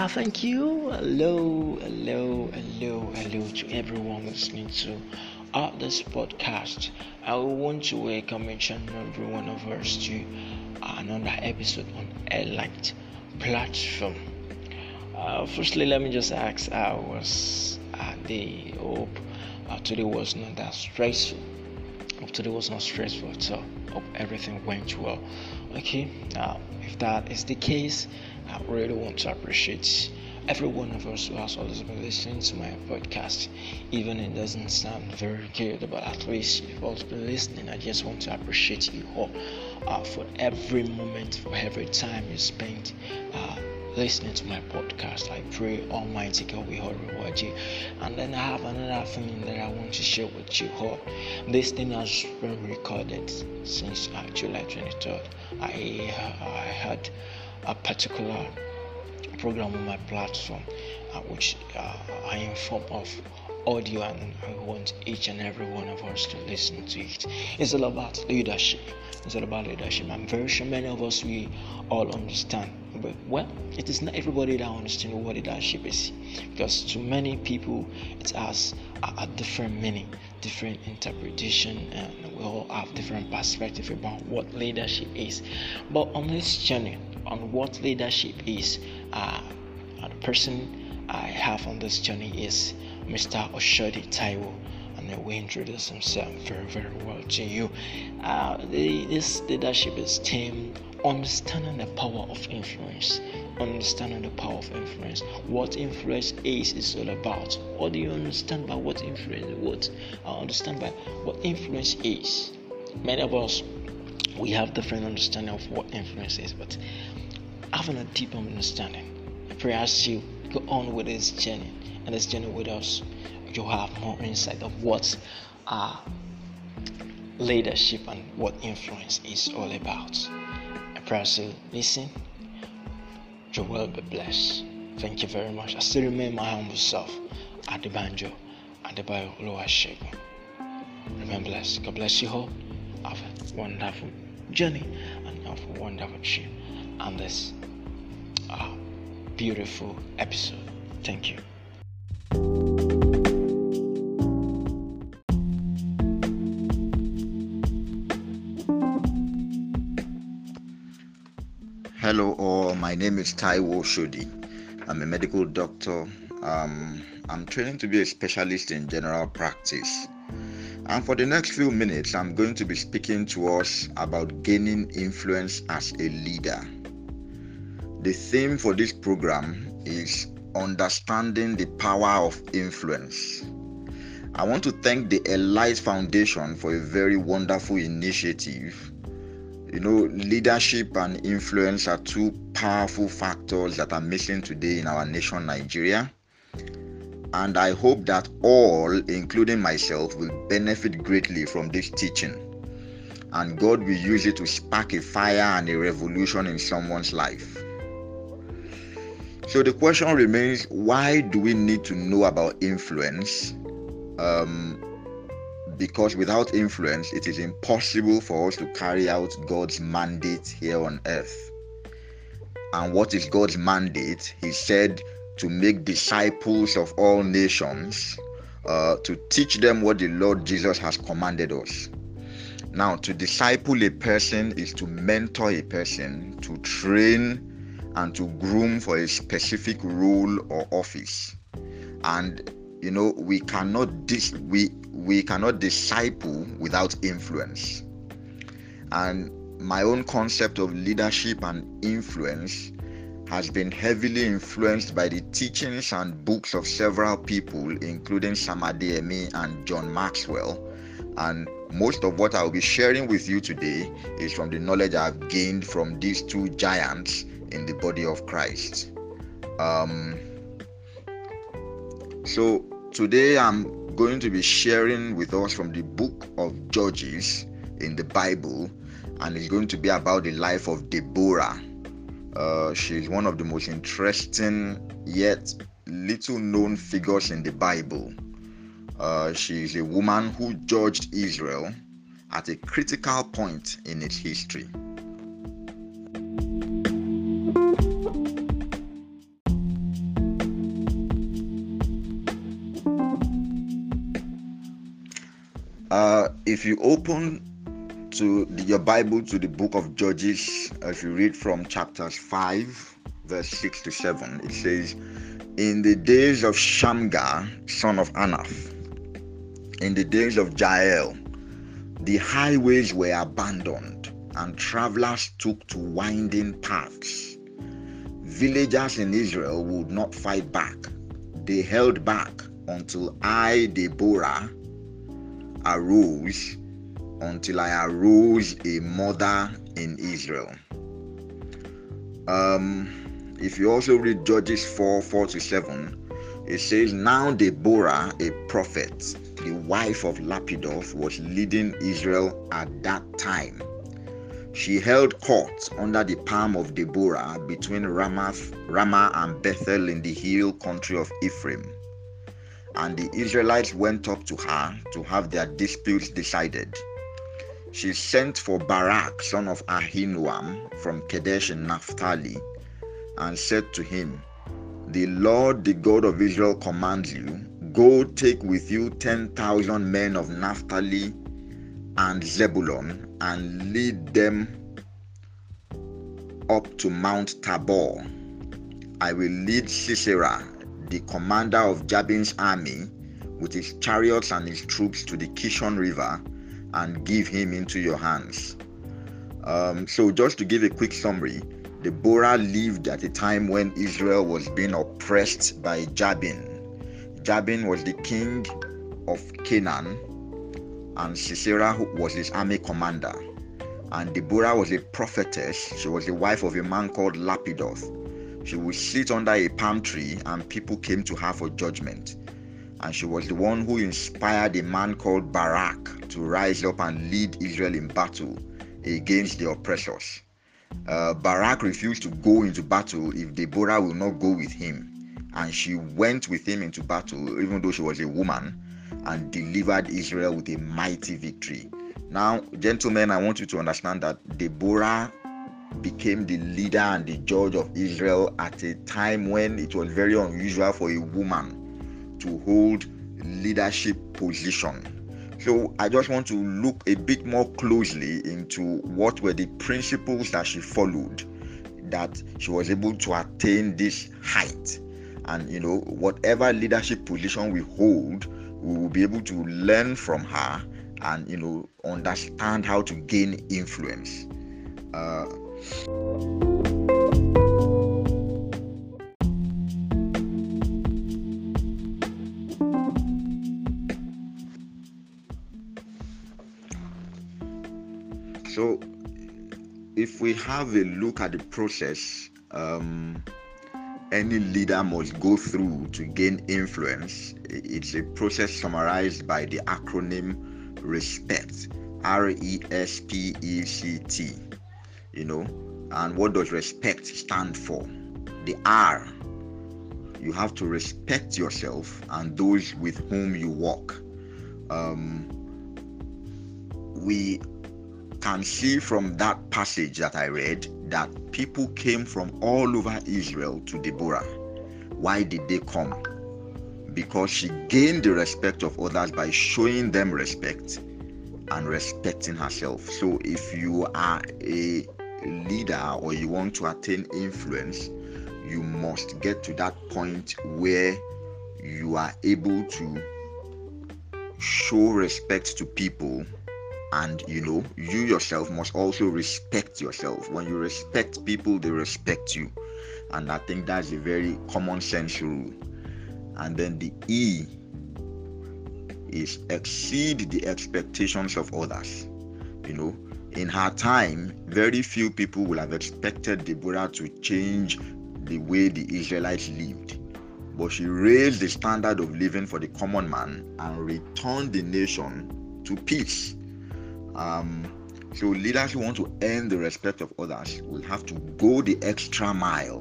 Ah, thank you. Hello, hello, hello, hello to everyone listening to uh, this podcast. I want to welcome each and every one of us to another episode on Light platform. Uh, firstly, let me just ask how was uh, the hope uh, today was not that stressful. Hope today was not stressful, so hope everything went well. Okay, now if that is the case, I really want to appreciate every one of us who has always been listening to my podcast. Even it doesn't sound very good, but at least you've always been listening. I just want to appreciate you all uh, for every moment, for every time you spent. Uh, listening to my podcast. I pray Almighty God will reward you. And then I have another thing that I want to share with you all. This thing has been recorded since uh, July 23rd. I, uh, I had a particular program on my platform uh, which uh, I inform of audio and I want each and every one of us to listen to it. It's all about leadership. It's all about leadership. I'm very sure many of us we all understand. But well, it is not everybody that understands what leadership is. Because to many people it has a, a different meaning, different interpretation, and we all have different perspective about what leadership is. But on this journey, on what leadership is, uh, the person I have on this journey is Mr. Oshodi Taiwo, and I will introduce himself very, very well to you. Uh, the, this leadership is themed understanding the power of influence. Understanding the power of influence. What influence is is all about. What do you understand by what influence? What I uh, understand by what influence is. Many of us we have different understanding of what influence is, but having a deeper understanding. I pray as you go on with this journey and this journey with us, you'll have more insight of what uh, leadership and what influence is all about. I pray as you listen, you will be blessed. Thank you very much. I still remain my humble self at the banjo and the bio Oluwasegun. Remain blessed. God bless you all. Have a wonderful journey and have a wonderful trip on this uh, beautiful episode. Thank you. Hello, all. My name is Taiwo Shodi. I'm a medical doctor. Um, I'm training to be a specialist in general practice. And for the next few minutes, I'm going to be speaking to us about gaining influence as a leader. The theme for this program is understanding the power of influence. I want to thank the Elite Foundation for a very wonderful initiative. You know, leadership and influence are two powerful factors that are missing today in our nation, Nigeria and I hope that all, including myself, will benefit greatly from this teaching. And God will use it to spark a fire and a revolution in someone's life. So the question remains why do we need to know about influence? Um, because without influence, it is impossible for us to carry out God's mandate here on earth. And what is God's mandate? He said, to make disciples of all nations, uh, to teach them what the Lord Jesus has commanded us. Now, to disciple a person is to mentor a person, to train and to groom for a specific role or office. And you know, we cannot dis- we we cannot disciple without influence. And my own concept of leadership and influence has been heavily influenced by the teachings and books of several people, including Sam Adeyemi and John Maxwell. And most of what I'll be sharing with you today is from the knowledge I've gained from these two giants in the body of Christ. Um, so today I'm going to be sharing with us from the book of Judges in the Bible, and it's going to be about the life of Deborah. Uh, she's one of the most interesting yet little known figures in the Bible. Uh, she is a woman who judged Israel at a critical point in its history. Uh, if you open to the, your Bible to the book of Judges, as you read from chapters 5, verse 6 to 7, it says, In the days of Shamgar, son of Anath, in the days of Jael, the highways were abandoned, and travelers took to winding paths. Villagers in Israel would not fight back. They held back until I, Deborah, arose, until I arose a mother in Israel. Um, if you also read Judges 4 4 to 7, it says, Now Deborah, a prophet, the wife of Lapidoth, was leading Israel at that time. She held court under the palm of Deborah between Ramath, Ramah and Bethel in the hill country of Ephraim. And the Israelites went up to her to have their disputes decided. She sent for Barak, son of Abinoam, from Kadesh in Naphtali, and said to him, The Lord, the God of Israel, commands you, Go take with you 10,000 men of Naphtali and Zebulun and lead them up to Mount Tabor. I will lead Sisera, the commander of Jabin's army, with his chariots and his troops to the Kishon River and give him into your hands. Um, so, just to give a quick summary, Deborah lived at a time when Israel was being oppressed by Jabin. Jabin was the king of Canaan, and Sisera was his army commander. And Deborah was a prophetess. She was the wife of a man called Lapidoth. She would sit under a palm tree, and people came to her for judgment. And she was the one who inspired a man called Barak to rise up and lead Israel in battle against the oppressors. Uh, Barak refused to go into battle if Deborah will not go with him. And she went with him into battle, even though she was a woman, and delivered Israel with a mighty victory. Now, gentlemen, I want you to understand that Deborah became the leader and the judge of Israel at a time when it was very unusual for a woman to hold leadership position. So I just want to look a bit more closely into what were the principles that she followed that she was able to attain this height. And you know, whatever leadership position we hold, we will be able to learn from her and you know understand how to gain influence. Uh, so, if we have a look at the process um, any leader must go through to gain influence, it's a process summarized by the acronym RESPECT. R E S P E C T. You know, and what does respect stand for? The R. You have to respect yourself and those with whom you walk. Um, we can see from that passage that I read that people came from all over Israel to Deborah. Why did they come? Because she gained the respect of others by showing them respect and respecting herself. So if you are a leader or you want to attain influence, you must get to that point where you are able to show respect to people and you know you yourself must also respect yourself. When you respect people they respect you. And i think that's a very common sense rule. And then the e is exceed the expectations of others. You know in her time very few people would have expected deborah to change the way the israelites lived but she raised the standard of living for the common man and returned the nation to peace um, so leaders who want to earn the respect of others will have to go the extra mile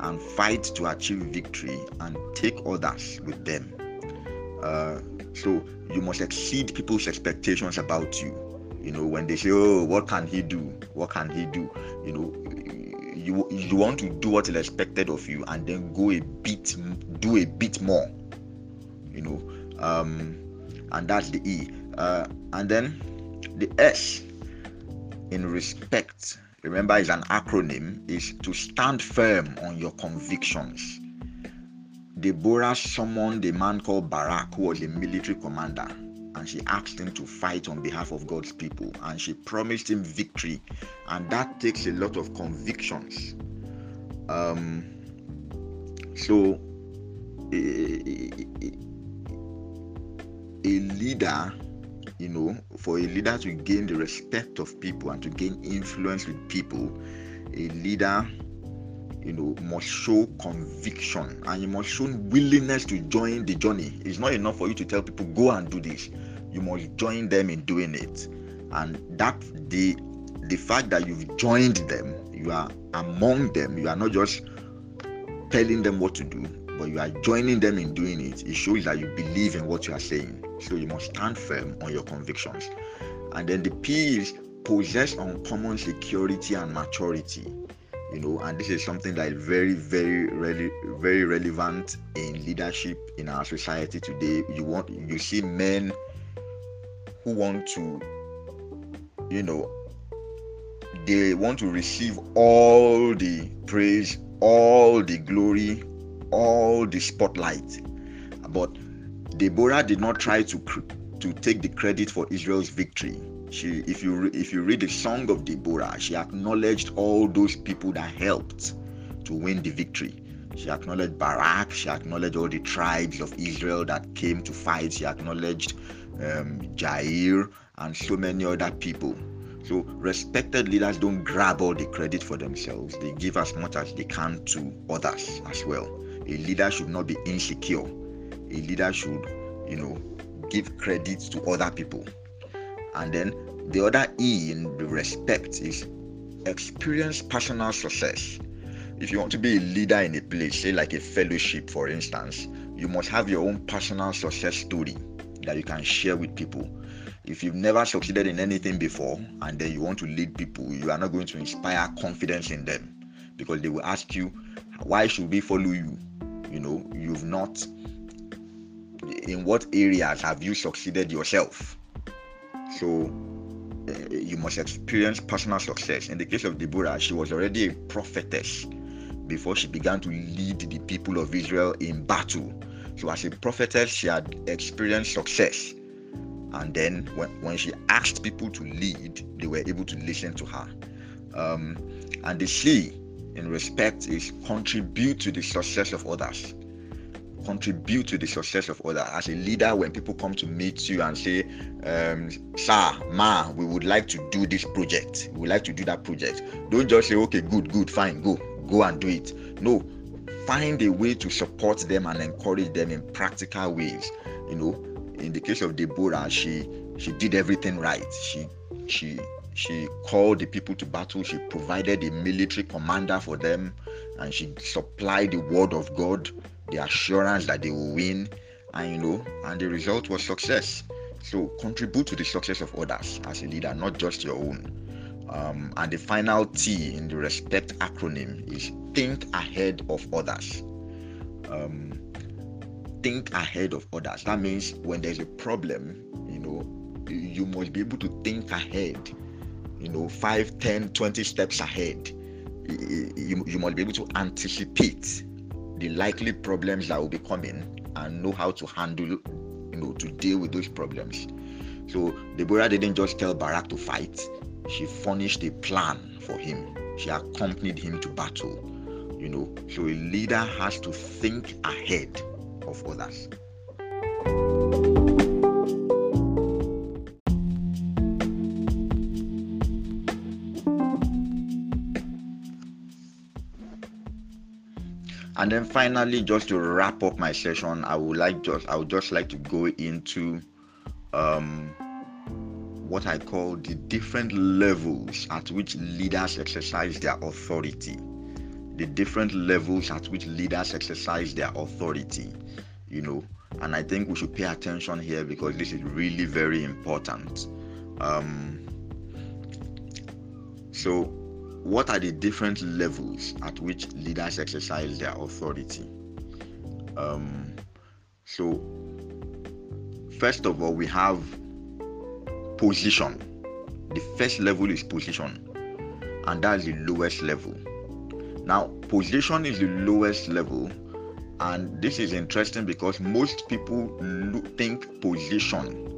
and fight to achieve victory and take others with them. Uh, so you must exceed people's expectations about you. You know, when they say, "Oh, what can he do? What can he do?" You know, you you want to do what is expected of you, and then go a bit, do a bit more. You know, um, and that's the E Uh, and then the S in respect, remember, is an acronym, is to stand firm on your convictions. Deborah summoned a man called Barak, who was a military commander, and she asked him to fight on behalf of God's people, and she promised him victory, and that takes a lot of convictions. Um, so, a, a, a leader you know, for a leader to gain the respect of people and to gain influence with people, a leader, you know, must show conviction and you must show willingness to join the journey. It's not enough for you to tell people, go and do this. You must join them in doing it. And that the the fact that you've joined them, you are among them, you are not just telling them what to do, but you are joining them in doing it. It shows that you believe in what you are saying. So you must stand firm on your convictions. And then the P is possess uncommon security and maturity. You know, and this is something that is very, very, really, very relevant in leadership in our society today. You want you see men who want to, you know, they want to receive all the praise, all the glory, all the spotlight. But Deborah did not try to to take the credit for Israel's victory. She, if you if you read the Song of Deborah, she acknowledged all those people that helped to win the victory. She acknowledged Barak. She acknowledged all the tribes of Israel that came to fight. She acknowledged um, Jael and so many other people. So respected leaders don't grab all the credit for themselves. They give as much as they can to others as well. A leader should not be insecure a leader should, you know, give credit to other people. And then the other E in the respect is experience personal success. If you want to be a leader in a place, say like a fellowship, for instance, you must have your own personal success story that you can share with people. If you've never succeeded in anything before and then you want to lead people, you are not going to inspire confidence in them because they will ask you, Why should we follow you? You know, you've not in what areas have you succeeded yourself? So uh, you must experience personal success. In the case of Deborah, she was already a prophetess before she began to lead the people of Israel in battle. So, as a prophetess, she had experienced success. And then, when, when she asked people to lead, they were able to listen to her. Um, and the C in respect is contribute to the success of others contribute to the success of others. As a leader, when people come to meet you and say, um, Sir, Ma, we would like to do this project, we would like to do that project, don't just say, Okay, good, good, fine, go, go and do it. No, find a way to support them and encourage them in practical ways. You know, in the case of Deborah, she she did everything right. She she she called the people to battle. She provided a military commander for them, and she supplied the word of God the assurance that they will win, and you know, and the result was success. So contribute to the success of others as a leader, not just your own. Um, and the final T in the respect acronym is think ahead of others. Um, think ahead of others. That means when there's a problem, you know, you must be able to think ahead, you know, 5, 10, 20 steps ahead. You, you must be able to anticipate the likely problems that will be coming and know how to handle, you know, to deal with those problems. So Deborah didn't just tell Barak to fight, she furnished a plan for him. She accompanied him to battle. You know, so a leader has to think ahead of others. And then finally just to wrap up my session i would like just i would just like to go into um, what i call the different levels at which leaders exercise their authority. The different levels at which leaders exercise their authority you know. And i think we should pay attention here because this is really very important. Um, so what are the different levels at which leaders exercise their authority? Um, so, first of all, we have position. The first level is position, and that's the lowest level. Now, position is the lowest level, and this is interesting because most people think position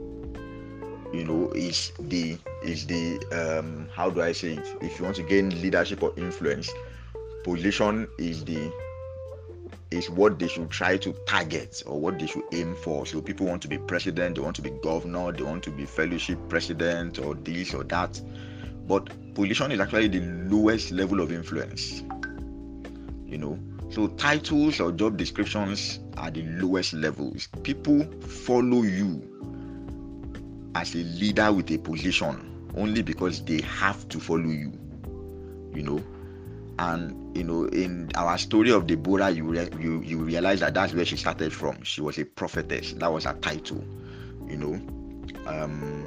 you know is the is the um how do i say it if you want to gain leadership or influence position is the is what they should try to target or what they should aim for. So people want to be president, they want to be governor, they want to be fellowship president or this or that. But position is actually the lowest level of influence. You know, so titles or job descriptions are the lowest levels. People follow you as a leader with a position only because they have to follow you. You know, and you know in our story of deborah you re- you you realize that that's where she started from. She was a prophetess. That was her title you know? Um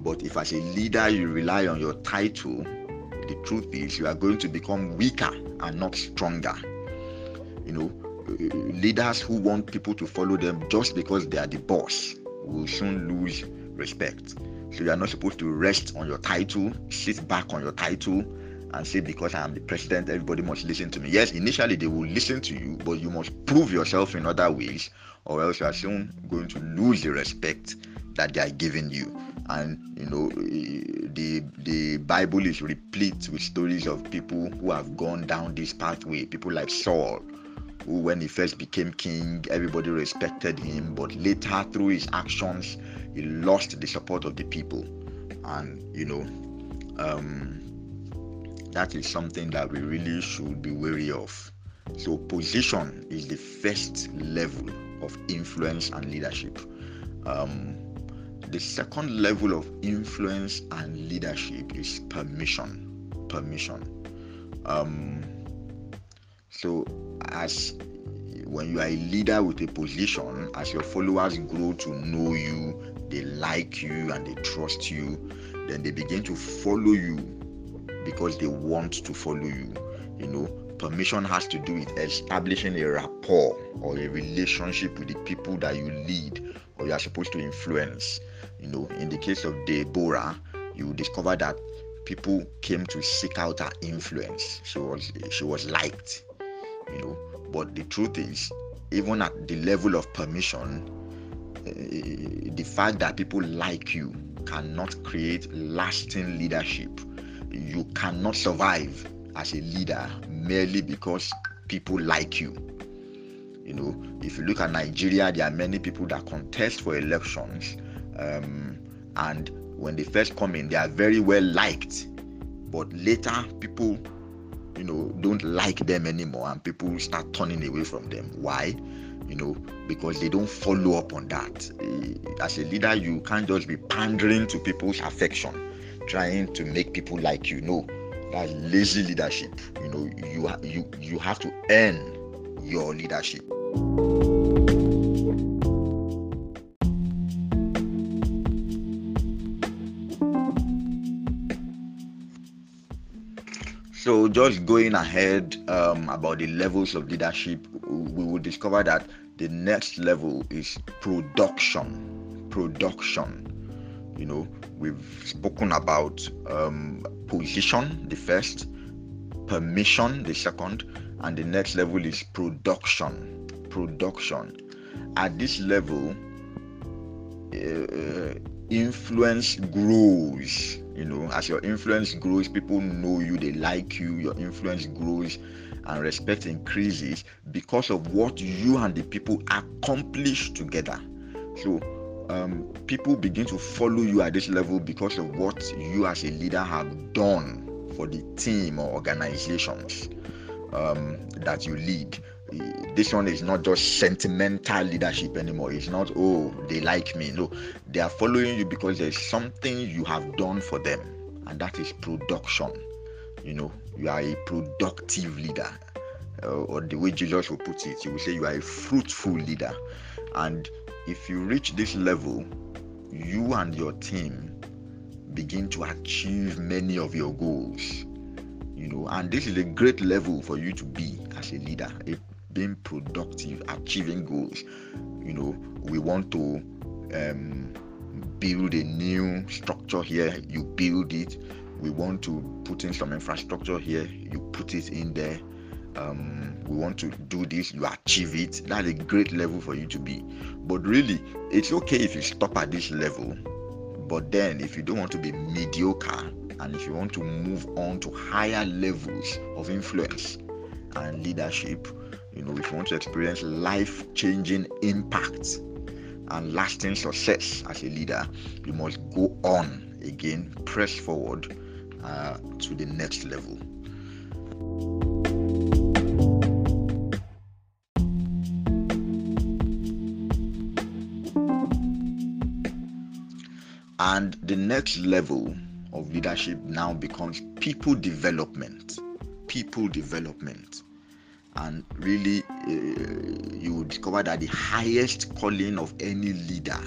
but if as a leader you rely on your title the truth is you are going to become weaker and not stronger you know? Leaders who want people to follow them just because they are the boss will soon lose respect so you are not supposed to rest on your title sit back on your title and say because I am the president, everybody must listen to me. Yes, initially they will listen to you, but you must prove yourself in other ways, or else you are soon going to lose the respect that they are giving you. And you know, eh, the the Bible is replete with stories of people who have gone down this pathway. People like Saul, who when he first became king, everybody respected him, but later through his actions, he lost the support of the people. And you know, um, that is something that we really should be wary of. So, position is the first level of influence and leadership. Um, the second level of influence and leadership is permission. Permission. Um, so, as when you are a leader with a position, as your followers grow to know you, they like you and they trust you, then they begin to follow you because they want to follow you. You know, permission has to do with establishing a rapport or a relationship with the people that you lead or you are supposed to influence. You know, in the case of Deborah, you discover that people came to seek out her influence. She was she was liked, you know. But the truth is, even at the level of permission, uh, the fact that people like you cannot create lasting leadership you cannot survive as a leader merely because people like you. You know, if you look at Nigeria, there are many people that contest for elections, um, and when they first come in, they are very well liked, but later people, you know, don't like them anymore, and people start turning away from them. Why? You know, because they don't follow up on that. Eh, as a leader, you can't just be pandering to people's affection trying to make people like you. No, that's lazy leadership. You know, you you you have to earn your leadership. Just going ahead um, about the levels of leadership, we will discover that the next level is production. Production. You know, we've spoken about um, position, the first, permission, the second, and the next level is production. Production. At this level, uh, influence grows. You know, as your influence grows, people know you, they like you, your influence grows, and respect increases because of what you and the people accomplish together. So, um, people begin to follow you at this level because of what you as a leader have done for the team or organizations um, that you lead. This one is not just sentimental leadership anymore. It's not, oh, they like me. No, they are following you because there's something you have done for them, and that is production. You know, you are a productive leader. Uh, or the way Jesus will put it, he will say you are a fruitful leader. And if you reach this level, you and your team begin to achieve many of your goals. You know, and this is a great level for you to be as a leader, a, being productive, achieving goals. You know, we want to um, build a new structure here, you build it. We want to put in some infrastructure here, you put it in there. Um, we want to do this, you achieve it. That's a great level for you to be. But really, it's okay if you stop at this level. But then, if you don't want to be mediocre and if you want to move on to higher levels of influence and leadership, you know, if you want to experience life changing impact and lasting success as a leader, you must go on again, press forward uh, to the next level. And the next level of leadership now becomes people development. People development and really uh, you discover that the highest calling of any leader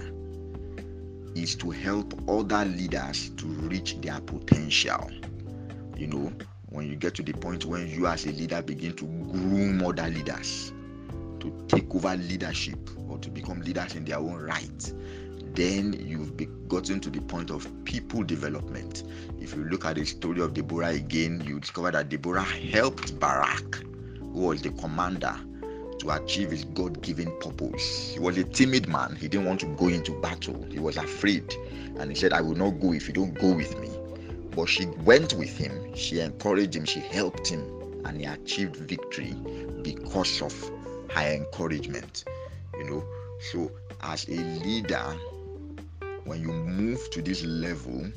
is to help other leaders to reach their potential. You know when you get to the point when you as a leader begin to groom other leaders to take over leadership or to become leaders in their own right then you've gotten to the point of people development. If you look at the story of deborah again you discover that deborah helped barak who was the commander to achieve his God given purpose. He was a timid man. He didn't want to go into battle. He was afraid. And he said, I will not go if you don't go with me. But she went with him. She encouraged him. She helped him. And he achieved victory because of her encouragement. You know, so as a leader, when you move to this level,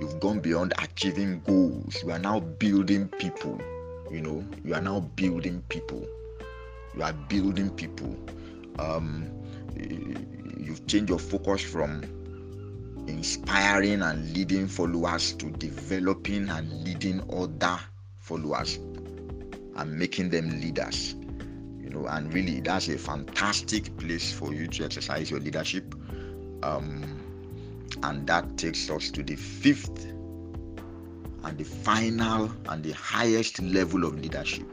you've gone beyond achieving goals. You are now building people you know you are now building people. You are building people. Um, you've changed your focus from inspiring and leading followers to developing and leading other followers and making them leaders. You know and really that's a fantastic place for you to exercise your leadership. Um, and that takes us to the fifth and the final and the highest level of leadership.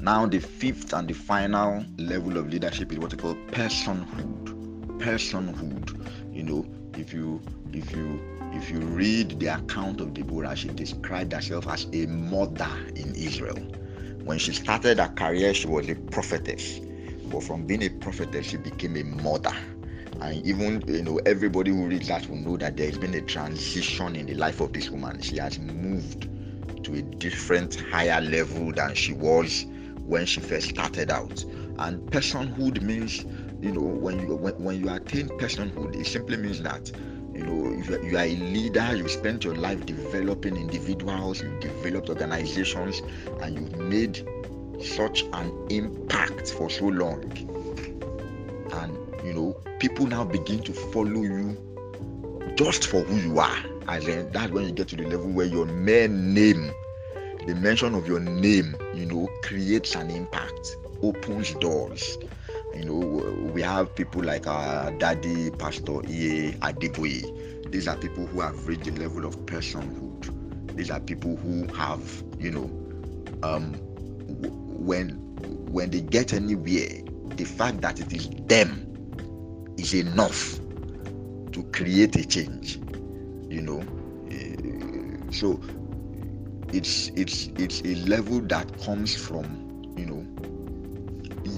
Now, the fifth and the final level of leadership is what we call personhood. Personhood. You know, if you if you if you read the account of Deborah, she described herself as a mother in Israel. When she started her career, she was a prophetess. But from being a prophetess, she became a mother. And even you know, everybody who reads that will know that there has been a transition in the life of this woman. She has moved to a different higher level than she was when she first started out. And personhood means, you know, when you when, when you attain personhood, it simply means that you know if you are a leader you spent your life developing individuals you developed organizations and you've made such an impact for so long. And you know people now begin to follow you just for who you are. And then that's when you get to the level where your mere name the mention of your name you know creates an impact opens doors you know, we have people like our daddy, Pastor E. Adeboye. These are people who have reached the level of personhood. These are people who have, you know, um, when when they get anywhere, the fact that it is them is enough to create a change. You know, uh, so it's it's it's a level that comes from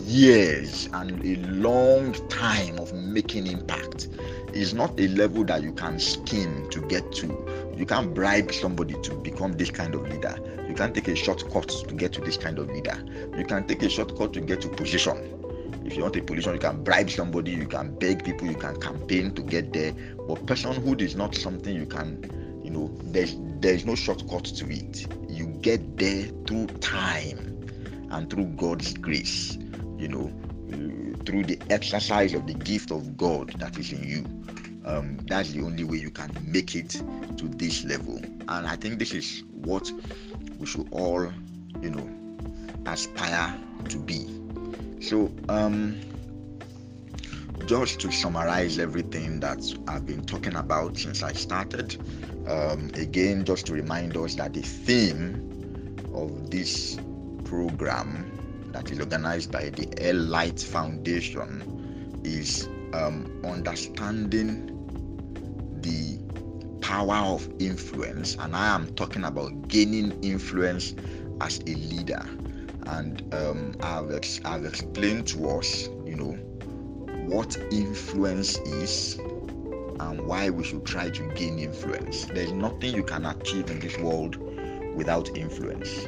years and a long time of making impact is not a level that you can skim to get to. You can't bribe somebody to become this kind of leader. You can't take a shortcut to get to this kind of leader. You can take a shortcut to get to position. If you want a position, you can bribe somebody, you can beg people, you can campaign to get there. But personhood is not something you can, you know, there's there's no shortcut to it. You get there through time and through God's grace you know, through the exercise of the gift of God that is in you. Um, that's the only way you can make it to this level. And I think this is what we should all, you know, aspire to be. So, um, just to summarize everything that I've been talking about since I started, um, again, just to remind us that the theme of this program that is organized by the L Light Foundation is um, understanding the power of influence, and I am talking about gaining influence as a leader. And um, I've, ex- I've explained to us, you know, what influence is and why we should try to gain influence. There's nothing you can achieve in this world without influence.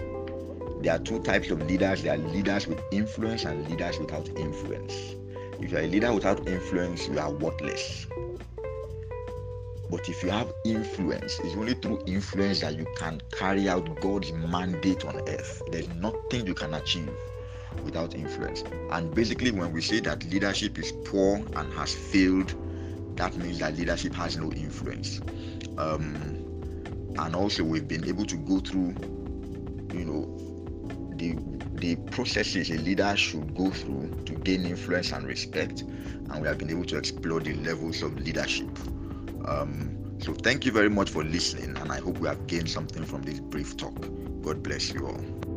There are two types of leaders there are leaders with influence and leaders without influence. If you're a leader without influence, you are worthless. But if you have influence, it's only through influence that you can carry out God's mandate on earth. There's nothing you can achieve without influence. And basically, when we say that leadership is poor and has failed, that means that leadership has no influence. Um, and also, we've been able to go through, you know, the the processes a leader should go through to gain influence and respect, and we have been able to explore the levels of leadership. Um, so, thank you very much for listening, and I hope we have gained something from this brief talk. God bless you all.